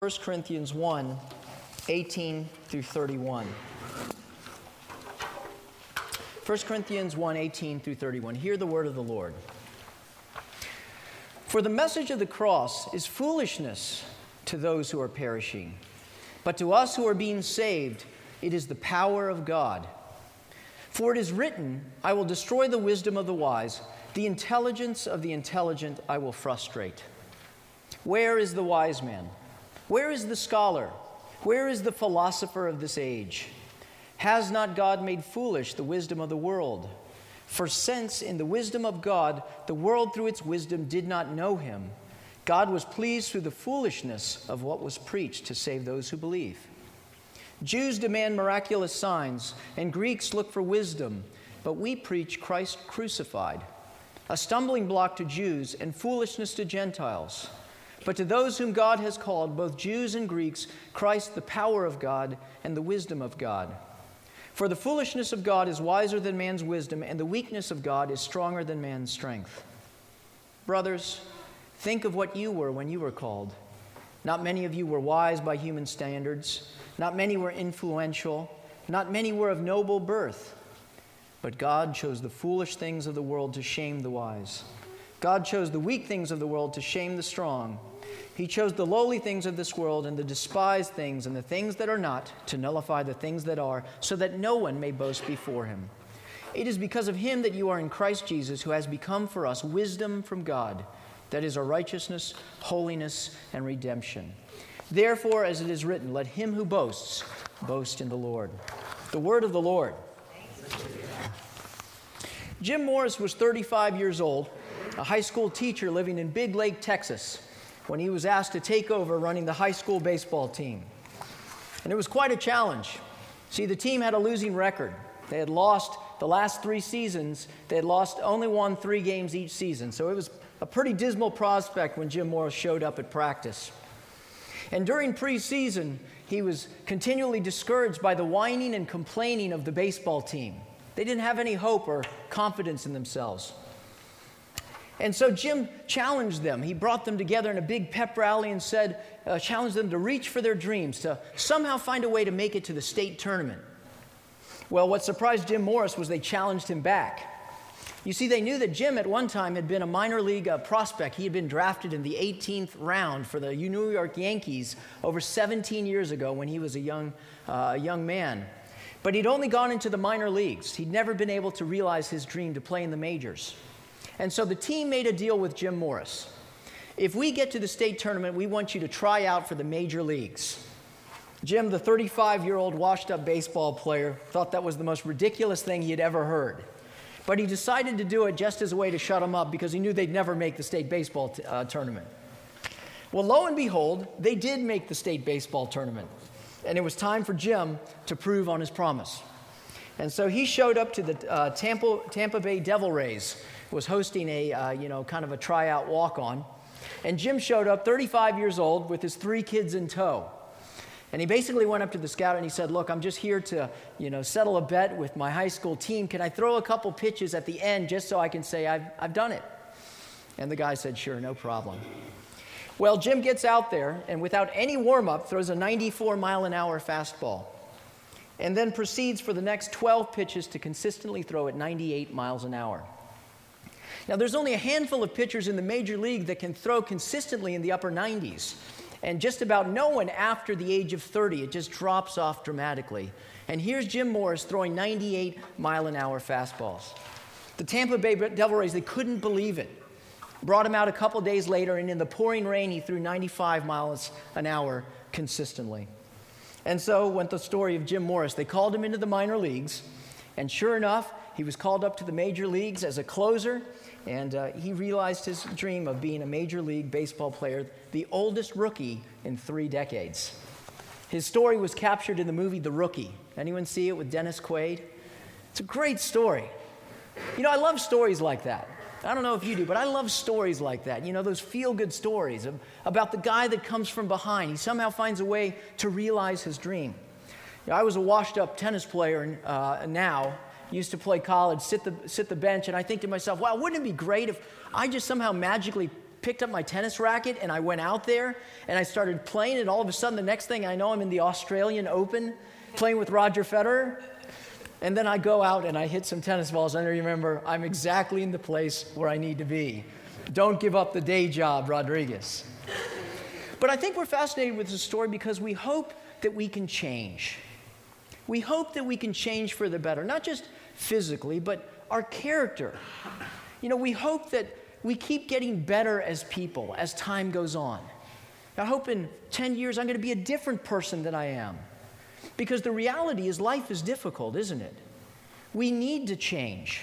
1 Corinthians 1 18 through 31. 1 Corinthians 1 18 through 31. Hear the word of the Lord. For the message of the cross is foolishness to those who are perishing, but to us who are being saved, it is the power of God. For it is written, I will destroy the wisdom of the wise, the intelligence of the intelligent I will frustrate. Where is the wise man? Where is the scholar? Where is the philosopher of this age? Has not God made foolish the wisdom of the world? For since in the wisdom of God, the world through its wisdom did not know him, God was pleased through the foolishness of what was preached to save those who believe. Jews demand miraculous signs, and Greeks look for wisdom, but we preach Christ crucified, a stumbling block to Jews and foolishness to Gentiles. But to those whom God has called, both Jews and Greeks, Christ the power of God and the wisdom of God. For the foolishness of God is wiser than man's wisdom, and the weakness of God is stronger than man's strength. Brothers, think of what you were when you were called. Not many of you were wise by human standards, not many were influential, not many were of noble birth. But God chose the foolish things of the world to shame the wise. God chose the weak things of the world to shame the strong. He chose the lowly things of this world and the despised things and the things that are not to nullify the things that are, so that no one may boast before him. It is because of him that you are in Christ Jesus, who has become for us wisdom from God, that is our righteousness, holiness, and redemption. Therefore, as it is written, let him who boasts boast in the Lord. The word of the Lord. Jim Morris was 35 years old, a high school teacher living in Big Lake, Texas when he was asked to take over running the high school baseball team. And it was quite a challenge. See, the team had a losing record. They had lost the last three seasons, they had lost only won three games each season. So it was a pretty dismal prospect when Jim Morris showed up at practice. And during preseason, he was continually discouraged by the whining and complaining of the baseball team. They didn't have any hope or confidence in themselves. And so Jim challenged them. He brought them together in a big pep rally and said, uh, challenged them to reach for their dreams, to somehow find a way to make it to the state tournament. Well, what surprised Jim Morris was they challenged him back. You see, they knew that Jim at one time had been a minor league uh, prospect. He had been drafted in the 18th round for the New York Yankees over 17 years ago when he was a young, uh, young man. But he'd only gone into the minor leagues. He'd never been able to realize his dream to play in the majors. And so the team made a deal with Jim Morris. If we get to the state tournament, we want you to try out for the major leagues. Jim, the 35 year old washed up baseball player, thought that was the most ridiculous thing he had ever heard. But he decided to do it just as a way to shut him up because he knew they'd never make the state baseball t- uh, tournament. Well, lo and behold, they did make the state baseball tournament. And it was time for Jim to prove on his promise. And so he showed up to the uh, Tampa, Tampa Bay Devil Rays was hosting a, uh, you know, kind of a tryout walk on. And Jim showed up, 35 years old, with his three kids in tow. And he basically went up to the scout and he said, Look, I'm just here to, you know, settle a bet with my high school team. Can I throw a couple pitches at the end just so I can say I've, I've done it? And the guy said, Sure, no problem. Well, Jim gets out there and without any warm up throws a 94 mile an hour fastball and then proceeds for the next 12 pitches to consistently throw at 98 miles an hour. Now, there's only a handful of pitchers in the major league that can throw consistently in the upper 90s. And just about no one after the age of 30. It just drops off dramatically. And here's Jim Morris throwing 98 mile an hour fastballs. The Tampa Bay Devil Rays, they couldn't believe it. Brought him out a couple days later, and in the pouring rain, he threw 95 miles an hour consistently. And so went the story of Jim Morris. They called him into the minor leagues, and sure enough, he was called up to the major leagues as a closer, and uh, he realized his dream of being a Major League Baseball player, the oldest rookie in three decades. His story was captured in the movie The Rookie. Anyone see it with Dennis Quaid? It's a great story. You know, I love stories like that. I don't know if you do, but I love stories like that. You know, those feel good stories about the guy that comes from behind. He somehow finds a way to realize his dream. You know, I was a washed up tennis player uh, now, used to play college, sit the, sit the bench, and I think to myself, wow, wouldn't it be great if I just somehow magically picked up my tennis racket and I went out there and I started playing, and all of a sudden, the next thing I know, I'm in the Australian Open playing with Roger Federer. And then I go out and I hit some tennis balls, and I remember I'm exactly in the place where I need to be. Don't give up the day job, Rodriguez. But I think we're fascinated with this story because we hope that we can change. We hope that we can change for the better, not just physically, but our character. You know, we hope that we keep getting better as people as time goes on. I hope in 10 years I'm going to be a different person than I am. Because the reality is, life is difficult, isn't it? We need to change.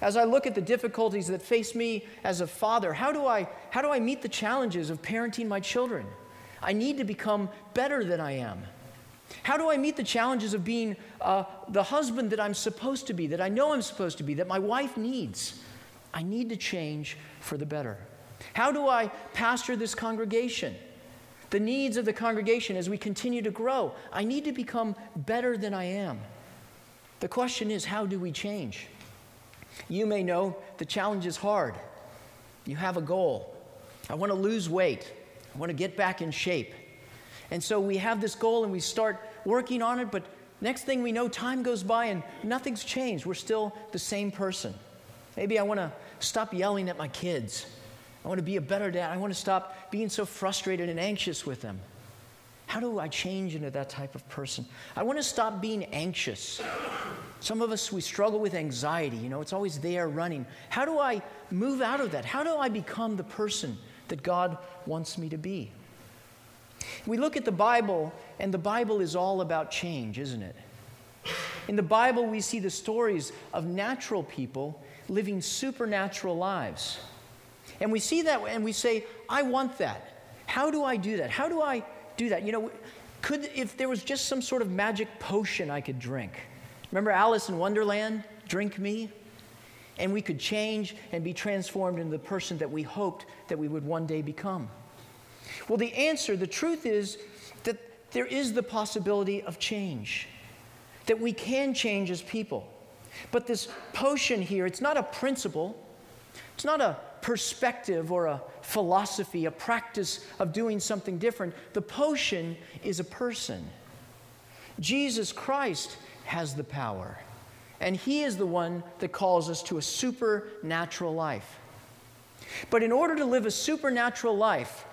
As I look at the difficulties that face me as a father, how do I, how do I meet the challenges of parenting my children? I need to become better than I am. How do I meet the challenges of being uh, the husband that I'm supposed to be, that I know I'm supposed to be, that my wife needs? I need to change for the better. How do I pastor this congregation? The needs of the congregation as we continue to grow. I need to become better than I am. The question is, how do we change? You may know the challenge is hard. You have a goal. I want to lose weight. I want to get back in shape. And so we have this goal and we start working on it, but next thing we know, time goes by and nothing's changed. We're still the same person. Maybe I want to stop yelling at my kids. I want to be a better dad. I want to stop being so frustrated and anxious with them. How do I change into that type of person? I want to stop being anxious. Some of us, we struggle with anxiety. You know, it's always there running. How do I move out of that? How do I become the person that God wants me to be? We look at the Bible, and the Bible is all about change, isn't it? In the Bible, we see the stories of natural people living supernatural lives. And we see that and we say, I want that. How do I do that? How do I do that? You know, could, if there was just some sort of magic potion I could drink. Remember Alice in Wonderland? Drink me? And we could change and be transformed into the person that we hoped that we would one day become. Well, the answer, the truth is that there is the possibility of change, that we can change as people. But this potion here, it's not a principle, it's not a perspective or a philosophy, a practice of doing something different. The potion is a person. Jesus Christ has the power, and He is the one that calls us to a supernatural life. But in order to live a supernatural life,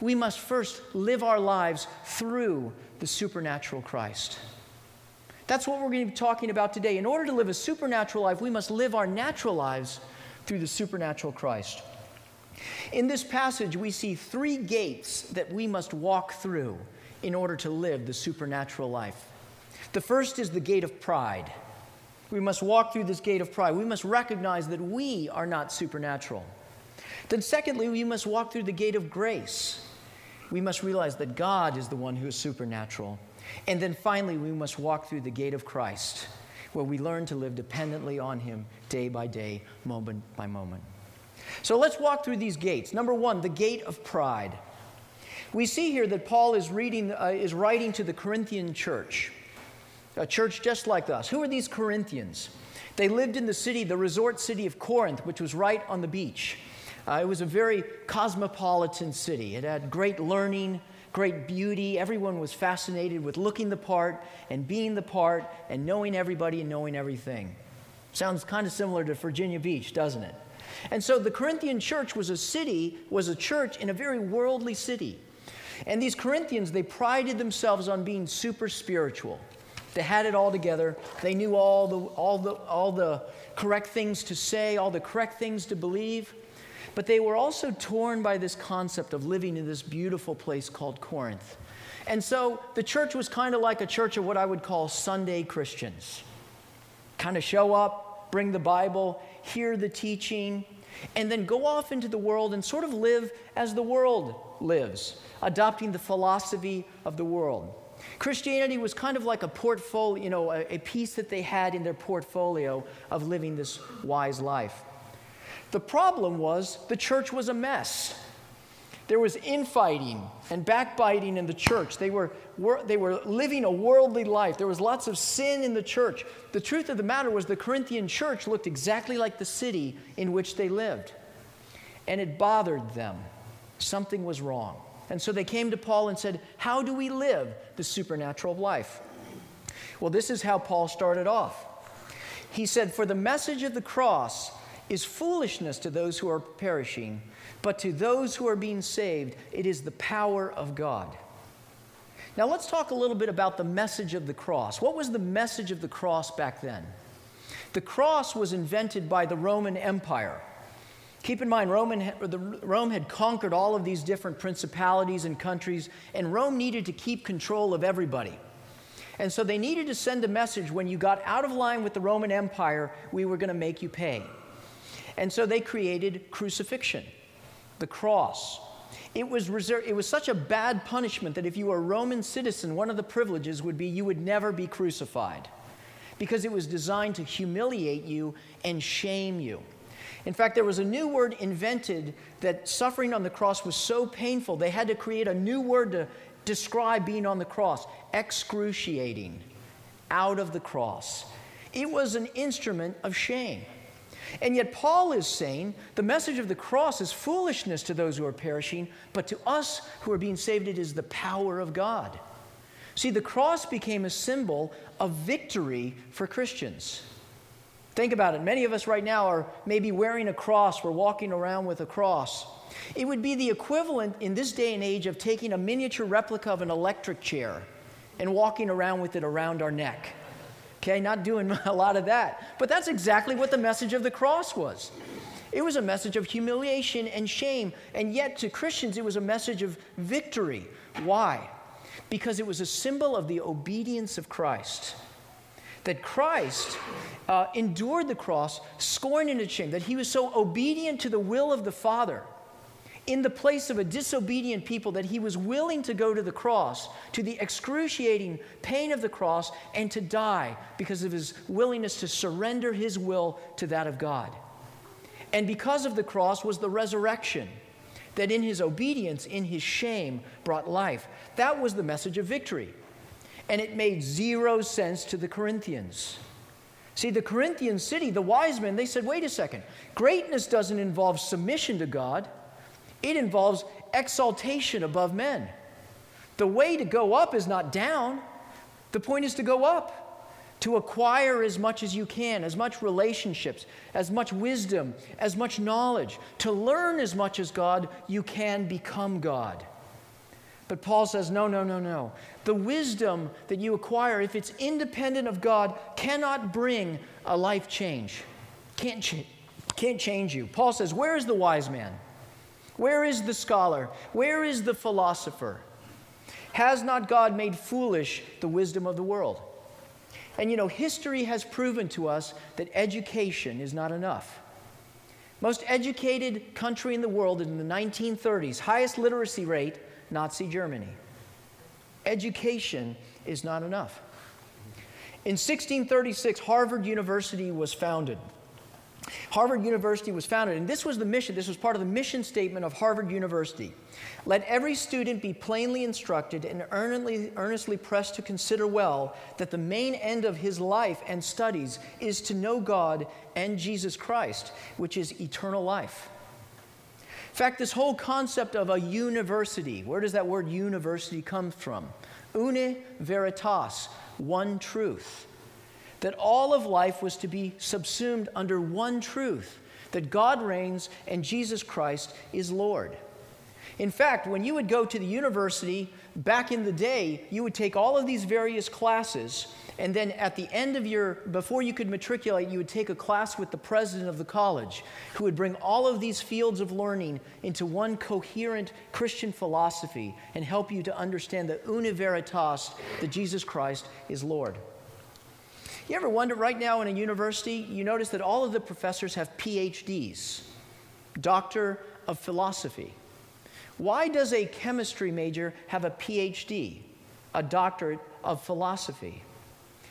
we must first live our lives through the supernatural Christ. That's what we're going to be talking about today. In order to live a supernatural life, we must live our natural lives through the supernatural Christ. In this passage, we see three gates that we must walk through in order to live the supernatural life. The first is the gate of pride. We must walk through this gate of pride. We must recognize that we are not supernatural. Then, secondly, we must walk through the gate of grace. We must realize that God is the one who is supernatural. And then finally, we must walk through the gate of Christ, where we learn to live dependently on Him day by day, moment by moment. So let's walk through these gates. Number one, the gate of pride. We see here that Paul is, reading, uh, is writing to the Corinthian church, a church just like us. Who are these Corinthians? They lived in the city, the resort city of Corinth, which was right on the beach. Uh, it was a very cosmopolitan city. It had great learning, great beauty. Everyone was fascinated with looking the part and being the part and knowing everybody and knowing everything. Sounds kind of similar to Virginia Beach, doesn't it? And so the Corinthian church was a city, was a church in a very worldly city. And these Corinthians, they prided themselves on being super spiritual. They had it all together. They knew all the, all the, all the correct things to say, all the correct things to believe. But they were also torn by this concept of living in this beautiful place called Corinth. And so the church was kind of like a church of what I would call Sunday Christians. Kind of show up, bring the Bible, hear the teaching, and then go off into the world and sort of live as the world lives, adopting the philosophy of the world. Christianity was kind of like a portfolio, you know, a, a piece that they had in their portfolio of living this wise life. The problem was the church was a mess. There was infighting and backbiting in the church. They were, were, they were living a worldly life. There was lots of sin in the church. The truth of the matter was the Corinthian church looked exactly like the city in which they lived. and it bothered them. Something was wrong. And so they came to Paul and said, How do we live the supernatural life? Well, this is how Paul started off. He said, For the message of the cross is foolishness to those who are perishing, but to those who are being saved, it is the power of God. Now, let's talk a little bit about the message of the cross. What was the message of the cross back then? The cross was invented by the Roman Empire. Keep in mind, Roman, Rome had conquered all of these different principalities and countries, and Rome needed to keep control of everybody. And so they needed to send a message when you got out of line with the Roman Empire, we were going to make you pay. And so they created crucifixion, the cross. It was, reserved, it was such a bad punishment that if you were a Roman citizen, one of the privileges would be you would never be crucified because it was designed to humiliate you and shame you. In fact, there was a new word invented that suffering on the cross was so painful, they had to create a new word to describe being on the cross excruciating, out of the cross. It was an instrument of shame. And yet, Paul is saying the message of the cross is foolishness to those who are perishing, but to us who are being saved, it is the power of God. See, the cross became a symbol of victory for Christians. Think about it. Many of us right now are maybe wearing a cross, we're walking around with a cross. It would be the equivalent in this day and age of taking a miniature replica of an electric chair and walking around with it around our neck. Okay, not doing a lot of that. But that's exactly what the message of the cross was. It was a message of humiliation and shame, and yet to Christians, it was a message of victory. Why? Because it was a symbol of the obedience of Christ. That Christ uh, endured the cross, scorning its shame, that he was so obedient to the will of the Father in the place of a disobedient people that he was willing to go to the cross, to the excruciating pain of the cross, and to die because of his willingness to surrender his will to that of God. And because of the cross was the resurrection, that in his obedience, in his shame, brought life. That was the message of victory. And it made zero sense to the Corinthians. See, the Corinthian city, the wise men, they said, wait a second, greatness doesn't involve submission to God. It involves exaltation above men. The way to go up is not down, the point is to go up. To acquire as much as you can, as much relationships, as much wisdom, as much knowledge, to learn as much as God, you can become God. But Paul says, no, no, no, no. The wisdom that you acquire, if it's independent of God, cannot bring a life change. Can't, ch- can't change you. Paul says, Where is the wise man? Where is the scholar? Where is the philosopher? Has not God made foolish the wisdom of the world? And you know, history has proven to us that education is not enough. Most educated country in the world in the 1930s, highest literacy rate, Nazi Germany. Education is not enough. In 1636, Harvard University was founded. Harvard University was founded, and this was the mission, this was part of the mission statement of Harvard University. Let every student be plainly instructed and earnestly, earnestly pressed to consider well that the main end of his life and studies is to know God and Jesus Christ, which is eternal life. In fact, this whole concept of a university, where does that word university come from? Una veritas, one truth that all of life was to be subsumed under one truth that God reigns and Jesus Christ is Lord. In fact, when you would go to the university back in the day, you would take all of these various classes, and then at the end of your, before you could matriculate, you would take a class with the president of the college who would bring all of these fields of learning into one coherent Christian philosophy and help you to understand the una veritas that Jesus Christ is Lord. You ever wonder right now in a university, you notice that all of the professors have PhDs, Doctor of Philosophy. Why does a chemistry major have a PhD, a doctorate of philosophy?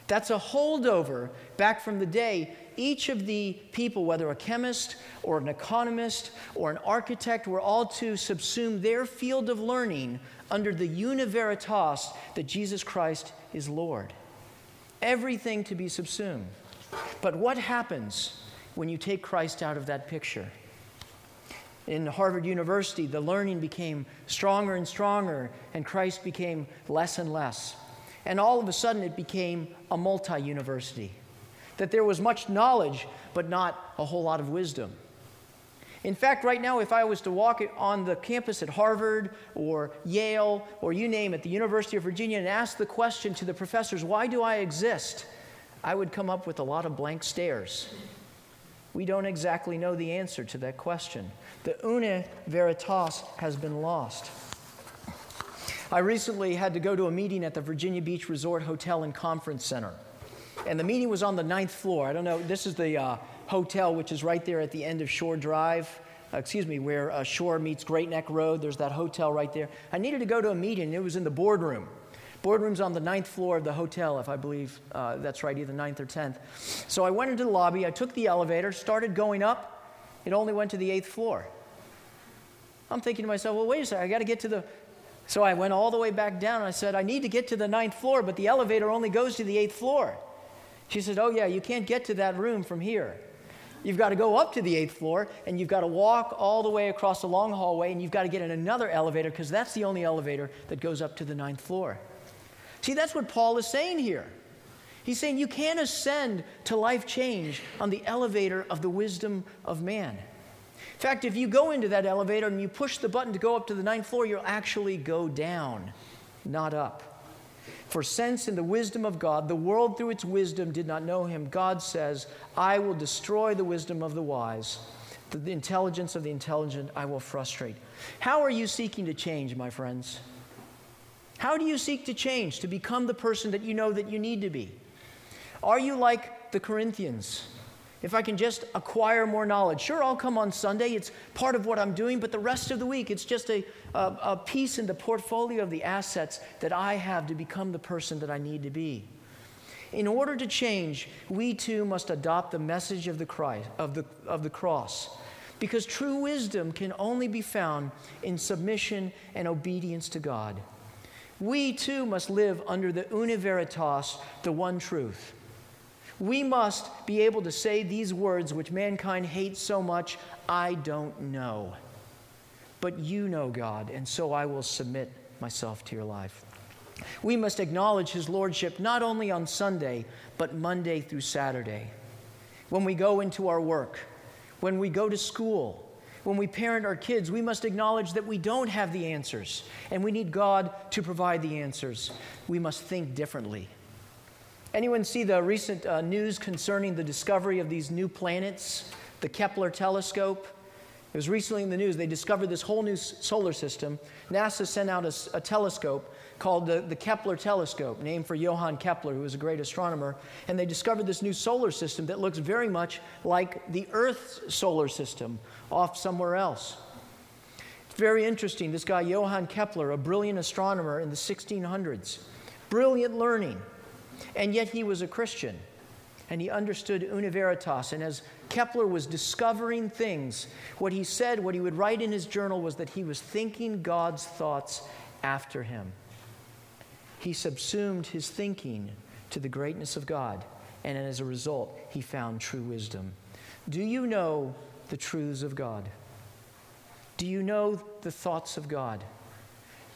That's a holdover back from the day each of the people, whether a chemist or an economist or an architect, were all to subsume their field of learning under the una veritas that Jesus Christ is Lord everything to be subsumed. But what happens when you take Christ out of that picture? in Harvard University, the learning became stronger and stronger, and Christ became less and less. And all of a sudden, it became a multi university. That there was much knowledge, but not a whole lot of wisdom. In fact, right now, if I was to walk on the campus at Harvard or Yale or you name it, the University of Virginia, and ask the question to the professors, why do I exist? I would come up with a lot of blank stares. We don't exactly know the answer to that question. The una veritas has been lost. I recently had to go to a meeting at the Virginia Beach Resort Hotel and Conference Center. And the meeting was on the ninth floor. I don't know, this is the uh, hotel, which is right there at the end of Shore Drive. Uh, excuse me, where uh, Shore meets Great Neck Road. There's that hotel right there. I needed to go to a meeting. It was in the boardroom. Boardroom's on the ninth floor of the hotel, if I believe uh, that's right, either ninth or tenth. So I went into the lobby. I took the elevator, started going up. It only went to the eighth floor. I'm thinking to myself, well, wait a second, I got to get to the. So I went all the way back down I said, I need to get to the ninth floor, but the elevator only goes to the eighth floor. She said, Oh, yeah, you can't get to that room from here. You've got to go up to the eighth floor and you've got to walk all the way across a long hallway and you've got to get in another elevator because that's the only elevator that goes up to the ninth floor. See, that's what Paul is saying here. He's saying you can't ascend to life change on the elevator of the wisdom of man. In fact, if you go into that elevator and you push the button to go up to the ninth floor, you'll actually go down, not up. For since in the wisdom of God, the world through its wisdom did not know him, God says, I will destroy the wisdom of the wise, the intelligence of the intelligent I will frustrate. How are you seeking to change, my friends? How do you seek to change, to become the person that you know that you need to be? Are you like the Corinthians? If I can just acquire more knowledge, sure, I'll come on Sunday. It's part of what I'm doing, but the rest of the week, it's just a, a, a piece in the portfolio of the assets that I have to become the person that I need to be. In order to change, we too must adopt the message of the, Christ, of the, of the cross. Because true wisdom can only be found in submission and obedience to God we too must live under the una veritas, the one truth. We must be able to say these words which mankind hates so much I don't know. But you know, God, and so I will submit myself to your life. We must acknowledge his lordship not only on Sunday, but Monday through Saturday. When we go into our work, when we go to school, when we parent our kids, we must acknowledge that we don't have the answers and we need God to provide the answers. We must think differently. Anyone see the recent uh, news concerning the discovery of these new planets, the Kepler telescope? It was recently in the news. They discovered this whole new solar system. NASA sent out a, a telescope called the, the Kepler telescope, named for Johann Kepler, who was a great astronomer. And they discovered this new solar system that looks very much like the Earth's solar system off somewhere else. It's very interesting. This guy, Johann Kepler, a brilliant astronomer in the 1600s, brilliant learning, and yet he was a Christian. And he understood una veritas. And as Kepler was discovering things, what he said, what he would write in his journal was that he was thinking God's thoughts after him he subsumed his thinking to the greatness of God, and as a result, he found true wisdom. Do you know the truths of God? Do you know the thoughts of God?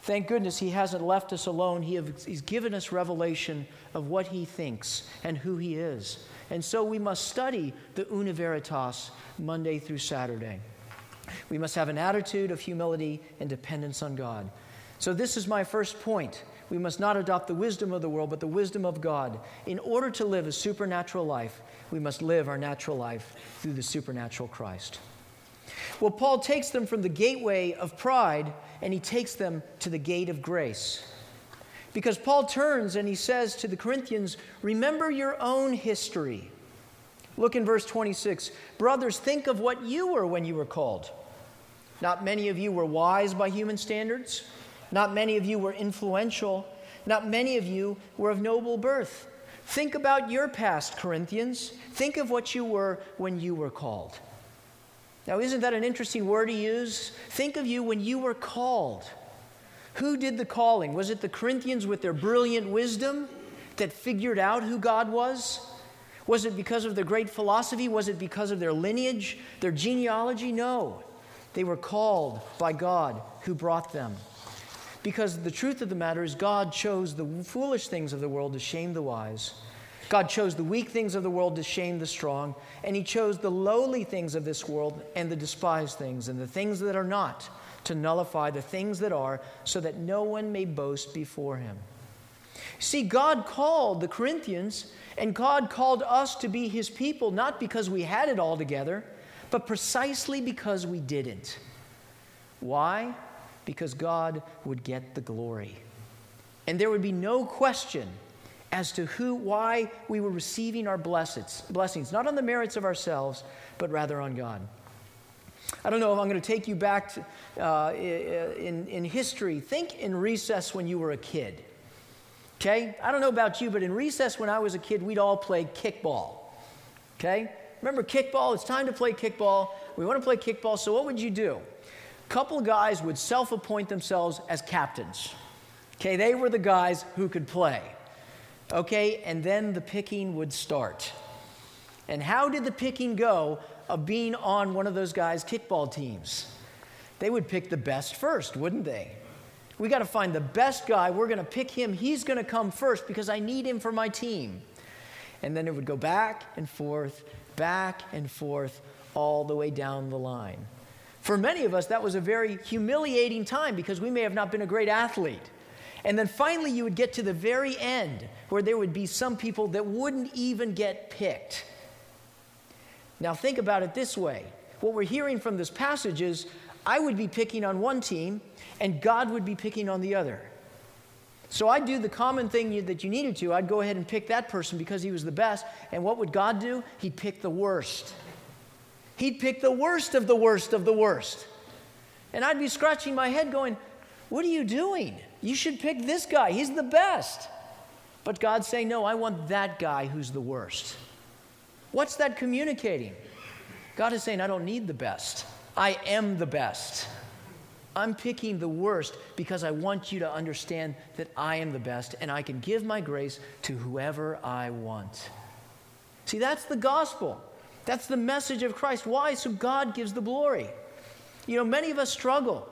Thank goodness he hasn't left us alone. He have, he's given us revelation of what he thinks and who he is. And so we must study the Una Veritas Monday through Saturday. We must have an attitude of humility and dependence on God. So, this is my first point we must not adopt the wisdom of the world, but the wisdom of God. In order to live a supernatural life, we must live our natural life through the supernatural Christ. Well, Paul takes them from the gateway of pride and he takes them to the gate of grace. Because Paul turns and he says to the Corinthians, Remember your own history. Look in verse 26. Brothers, think of what you were when you were called. Not many of you were wise by human standards. Not many of you were influential. Not many of you were of noble birth. Think about your past, Corinthians. Think of what you were when you were called. Now, isn't that an interesting word to use? Think of you when you were called. Who did the calling? Was it the Corinthians with their brilliant wisdom that figured out who God was? Was it because of their great philosophy? Was it because of their lineage, their genealogy? No. They were called by God who brought them. Because the truth of the matter is, God chose the foolish things of the world to shame the wise. God chose the weak things of the world to shame the strong, and He chose the lowly things of this world and the despised things and the things that are not to nullify the things that are, so that no one may boast before Him. See, God called the Corinthians, and God called us to be His people, not because we had it all together, but precisely because we didn't. Why? Because God would get the glory. And there would be no question as to who, why we were receiving our blessings, blessings, not on the merits of ourselves, but rather on God. I don't know if I'm going to take you back to, uh, in, in history. Think in recess when you were a kid. Okay? I don't know about you, but in recess when I was a kid, we'd all play kickball. Okay? Remember kickball? It's time to play kickball. We want to play kickball, so what would you do? A couple guys would self appoint themselves as captains. Okay, they were the guys who could play. Okay, and then the picking would start. And how did the picking go of being on one of those guys' kickball teams? They would pick the best first, wouldn't they? We got to find the best guy. We're going to pick him. He's going to come first because I need him for my team. And then it would go back and forth, back and forth, all the way down the line. For many of us, that was a very humiliating time because we may have not been a great athlete. And then finally, you would get to the very end where there would be some people that wouldn't even get picked. Now, think about it this way what we're hearing from this passage is I would be picking on one team, and God would be picking on the other. So I'd do the common thing you, that you needed to. I'd go ahead and pick that person because he was the best. And what would God do? He'd pick the worst. He'd pick the worst of the worst of the worst. And I'd be scratching my head going, What are you doing? You should pick this guy. He's the best. But God's saying, No, I want that guy who's the worst. What's that communicating? God is saying, I don't need the best. I am the best. I'm picking the worst because I want you to understand that I am the best and I can give my grace to whoever I want. See, that's the gospel. That's the message of Christ. Why? So God gives the glory. You know, many of us struggle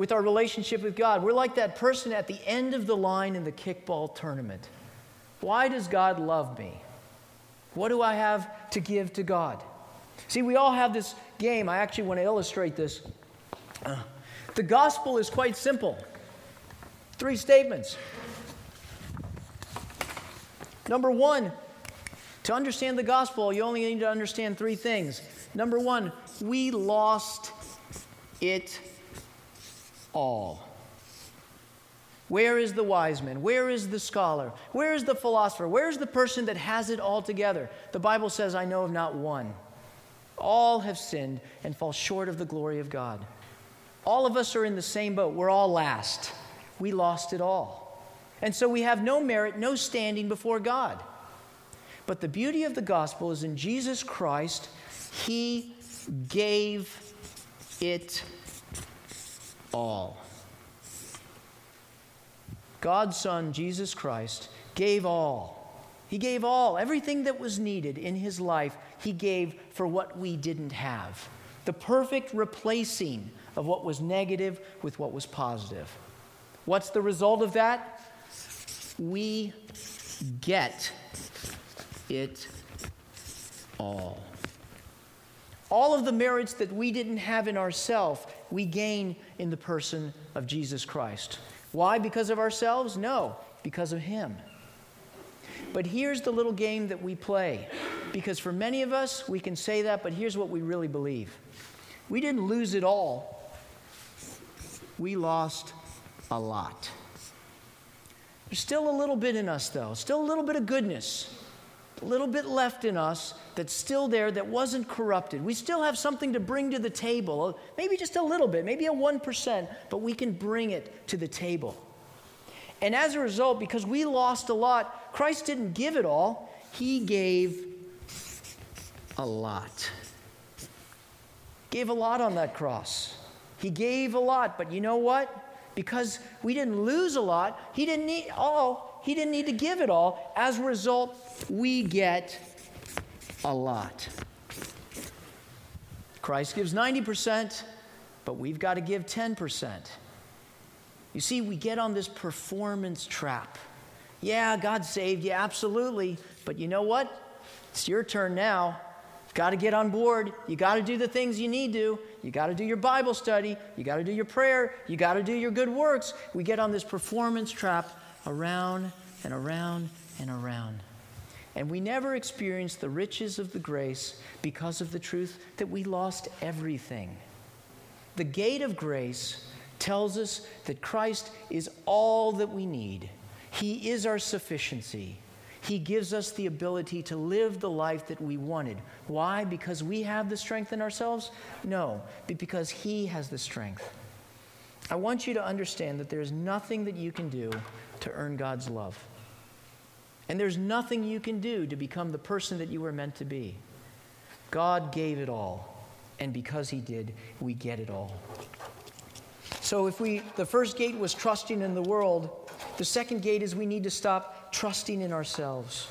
with our relationship with God. We're like that person at the end of the line in the kickball tournament. Why does God love me? What do I have to give to God? See, we all have this game. I actually want to illustrate this. The gospel is quite simple three statements. Number one, to understand the gospel, you only need to understand three things. Number one, we lost it all. Where is the wise man? Where is the scholar? Where is the philosopher? Where is the person that has it all together? The Bible says, I know of not one. All have sinned and fall short of the glory of God. All of us are in the same boat. We're all last. We lost it all. And so we have no merit, no standing before God. But the beauty of the gospel is in Jesus Christ, He gave it all. God's Son, Jesus Christ, gave all. He gave all, everything that was needed in His life, He gave for what we didn't have. The perfect replacing of what was negative with what was positive. What's the result of that? We get it all. All of the merits that we didn't have in ourselves, we gain in the person of Jesus Christ. Why? Because of ourselves? No, because of Him. But here's the little game that we play. Because for many of us, we can say that, but here's what we really believe we didn't lose it all, we lost a lot. There's still a little bit in us, though, still a little bit of goodness, little bit left in us that's still there that wasn't corrupted. We still have something to bring to the table, uh, maybe just a little bit, maybe a 1%, but we can bring it to the table. And as a result, because we lost a lot, Christ didn't give it all, He gave a lot. Gave a lot on that cross. He gave a lot, but you know what? Because we didn't lose a lot, he didn't need all, he didn't need to give it all. As a result, we get a lot. Christ gives 90%, but we've got to give 10%. You see, we get on this performance trap. Yeah, God saved you, absolutely. But you know what? It's your turn now. You've got to get on board. You got to do the things you need to. You got to do your Bible study. You got to do your prayer. You got to do your good works. We get on this performance trap around and around and around. And we never experience the riches of the grace because of the truth that we lost everything. The gate of grace tells us that Christ is all that we need. He is our sufficiency. He gives us the ability to live the life that we wanted. Why? Because we have the strength in ourselves? No, because He has the strength. I want you to understand that there's nothing that you can do to earn God's love. And there's nothing you can do to become the person that you were meant to be. God gave it all. And because He did, we get it all. So if we, the first gate was trusting in the world, the second gate is we need to stop trusting in ourselves.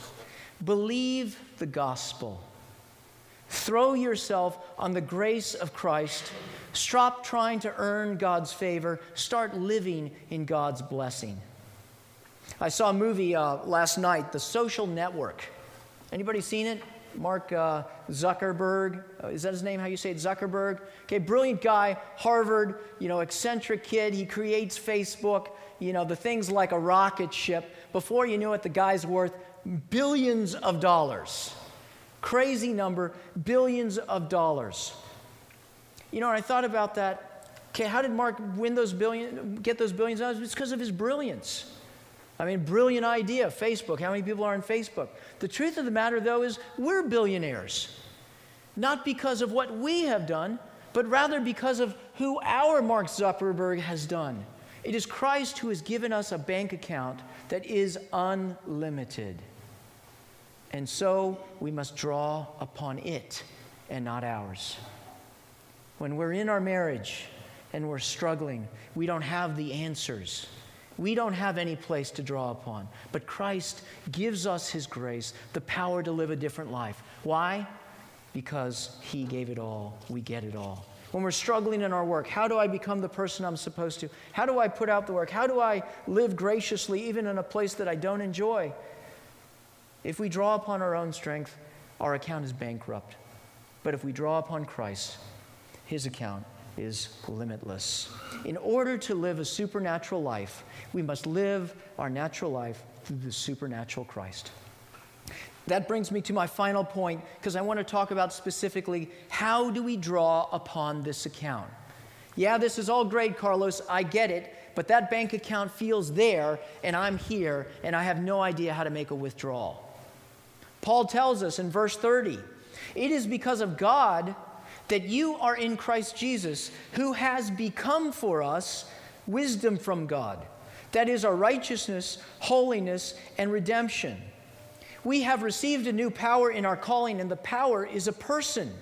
Believe the gospel. Throw yourself on the grace of Christ. Stop trying to earn God's favor. Start living in God's blessing. I saw a movie uh, last night, The Social Network. Anybody seen it? Mark uh, Zuckerberg. Uh, is that his name? How you say it? Zuckerberg. Okay, brilliant guy, Harvard, you know, eccentric kid. He creates Facebook, you know, the things like a rocket ship. Before you knew it, the guy's worth billions of dollars. Crazy number, billions of dollars. You know, I thought about that. Okay, how did Mark win those billion, get those billions dollars? It's because of his brilliance. I mean, brilliant idea, Facebook. How many people are on Facebook? The truth of the matter, though, is we're billionaires. Not because of what we have done, but rather because of who our Mark Zuckerberg has done. It is Christ who has given us a bank account that is unlimited. And so we must draw upon it and not ours. When we're in our marriage and we're struggling, we don't have the answers. We don't have any place to draw upon. But Christ gives us His grace, the power to live a different life. Why? Because He gave it all. We get it all. When we're struggling in our work, how do I become the person I'm supposed to? How do I put out the work? How do I live graciously even in a place that I don't enjoy? If we draw upon our own strength, our account is bankrupt. But if we draw upon Christ, His account is limitless. In order to live a supernatural life, we must live our natural life through the supernatural Christ. That brings me to my final point because I want to talk about specifically how do we draw upon this account? Yeah, this is all great, Carlos. I get it. But that bank account feels there, and I'm here, and I have no idea how to make a withdrawal. Paul tells us in verse 30 it is because of God that you are in Christ Jesus, who has become for us wisdom from God. That is our righteousness, holiness, and redemption. We have received a new power in our calling, and the power is a person.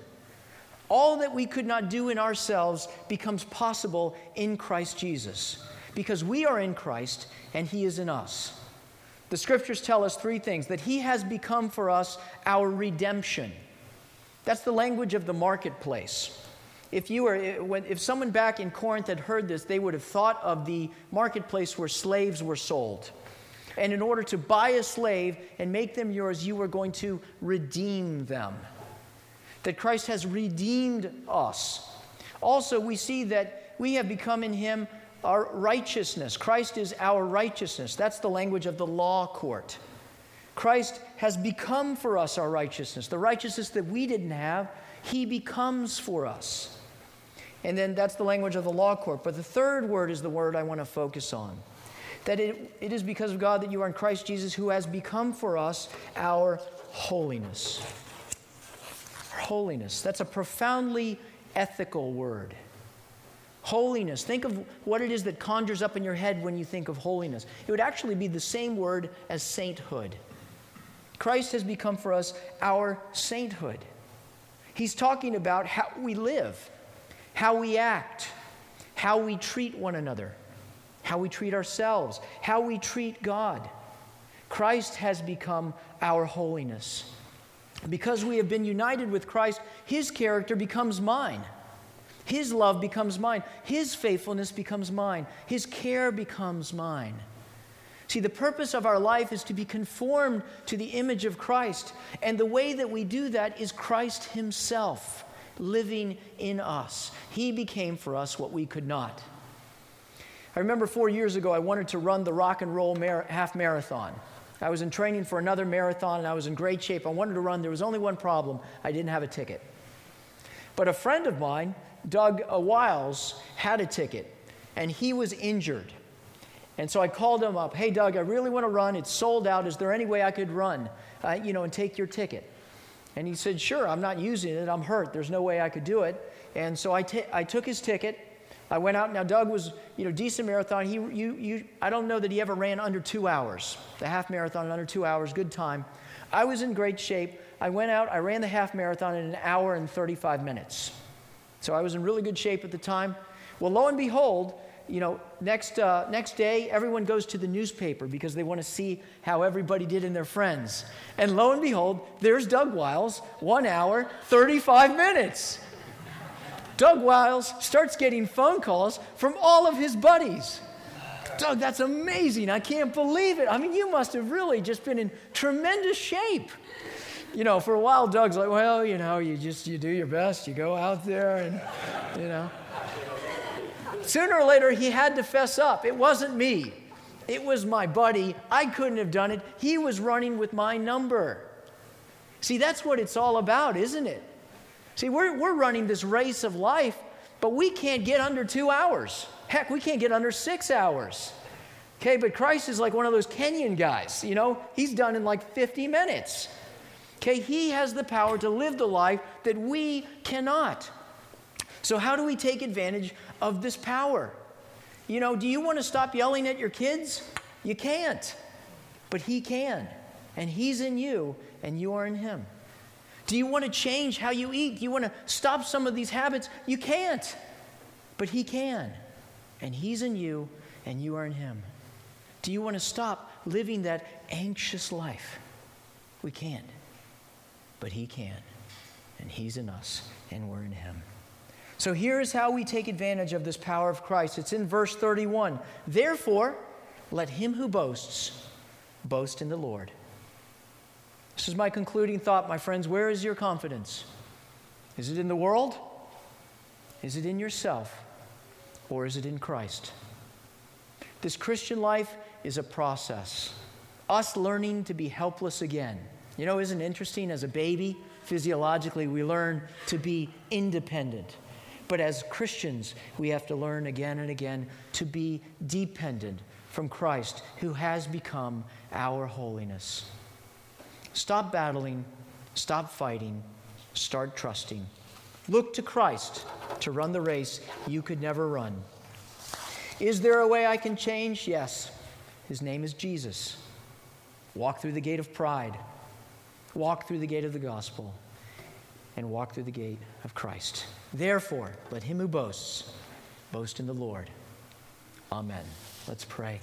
All that we could not do in ourselves becomes possible in Christ Jesus because we are in Christ and He is in us. The scriptures tell us three things that He has become for us our redemption. That's the language of the marketplace. If, you were, eh, if someone back in Corinth had heard this, they would have thought of the marketplace where slaves were sold. And in order to buy a slave and make them yours, you were going to redeem them. That Christ has redeemed us. Also, we see that we have become in him our righteousness. Christ is our righteousness. That's the language of the law court. Christ has become for us our righteousness. The righteousness that we didn't have, he becomes for us. And then that's the language of the law court. But the third word is the word I want to focus on. That it, it is because of God that you are in Christ Jesus, who has become for us our holiness. Holiness. That's a profoundly ethical word. Holiness. Think of what it is that conjures up in your head when you think of holiness. It would actually be the same word as sainthood. Christ has become for us our sainthood. He's talking about how we live, how we act, how we treat one another, how we treat ourselves, how we treat God. Christ has become our holiness. Because we have been united with Christ, his character becomes mine. His love becomes mine. His faithfulness becomes mine. His care becomes mine. See, the purpose of our life is to be conformed to the image of Christ. And the way that we do that is Christ Himself living in us. He became for us what we could not. I remember four years ago, I wanted to run the rock and roll mar- half marathon. I was in training for another marathon and I was in great shape. I wanted to run. There was only one problem I didn't have a ticket. But a friend of mine, Doug Wiles, had a ticket and he was injured. And so I called him up. Hey, Doug, I really want to run. It's sold out. Is there any way I could run, uh, you know, and take your ticket? And he said, Sure, I'm not using it. I'm hurt. There's no way I could do it. And so I, t- I took his ticket. I went out. Now, Doug was, you know, decent marathon. He, you, you, I don't know that he ever ran under two hours. The half marathon in under two hours, good time. I was in great shape. I went out. I ran the half marathon in an hour and 35 minutes. So I was in really good shape at the time. Well, lo and behold, you know, next, uh, next day, everyone goes to the newspaper because they want to see how everybody did in their friends. And lo and behold, there's Doug Wiles, one hour, 35 minutes. Doug Wiles starts getting phone calls from all of his buddies. Doug, that's amazing. I can't believe it. I mean, you must have really just been in tremendous shape. You know, for a while, Doug's like, well, you know, you just, you do your best. You go out there and, you know. Sooner or later, he had to fess up. It wasn't me, it was my buddy. I couldn't have done it. He was running with my number. See, that's what it's all about, isn't it? See, we're, we're running this race of life, but we can't get under two hours. Heck, we can't get under six hours. Okay, but Christ is like one of those Kenyan guys, you know, he's done in like 50 minutes. Okay, he has the power to live the life that we cannot. So, how do we take advantage of this power? You know, do you want to stop yelling at your kids? You can't, but He can. And He's in you, and you are in Him. Do you want to change how you eat? Do you want to stop some of these habits? You can't, but He can. And He's in you, and you are in Him. Do you want to stop living that anxious life? We can't, but He can. And He's in us, and we're in Him. So here's how we take advantage of this power of Christ. It's in verse 31. Therefore, let him who boasts boast in the Lord. This is my concluding thought, my friends. Where is your confidence? Is it in the world? Is it in yourself? Or is it in Christ? This Christian life is a process. Us learning to be helpless again. You know, isn't interesting? As a baby, physiologically, we learn to be independent. But as Christians, we have to learn again and again to be dependent from Christ, who has become our holiness. Stop battling, stop fighting, start trusting. Look to Christ to run the race you could never run. Is there a way I can change? Yes. His name is Jesus. Walk through the gate of pride, walk through the gate of the gospel, and walk through the gate of Christ. Therefore, let him who boasts boast in the Lord. Amen. Let's pray.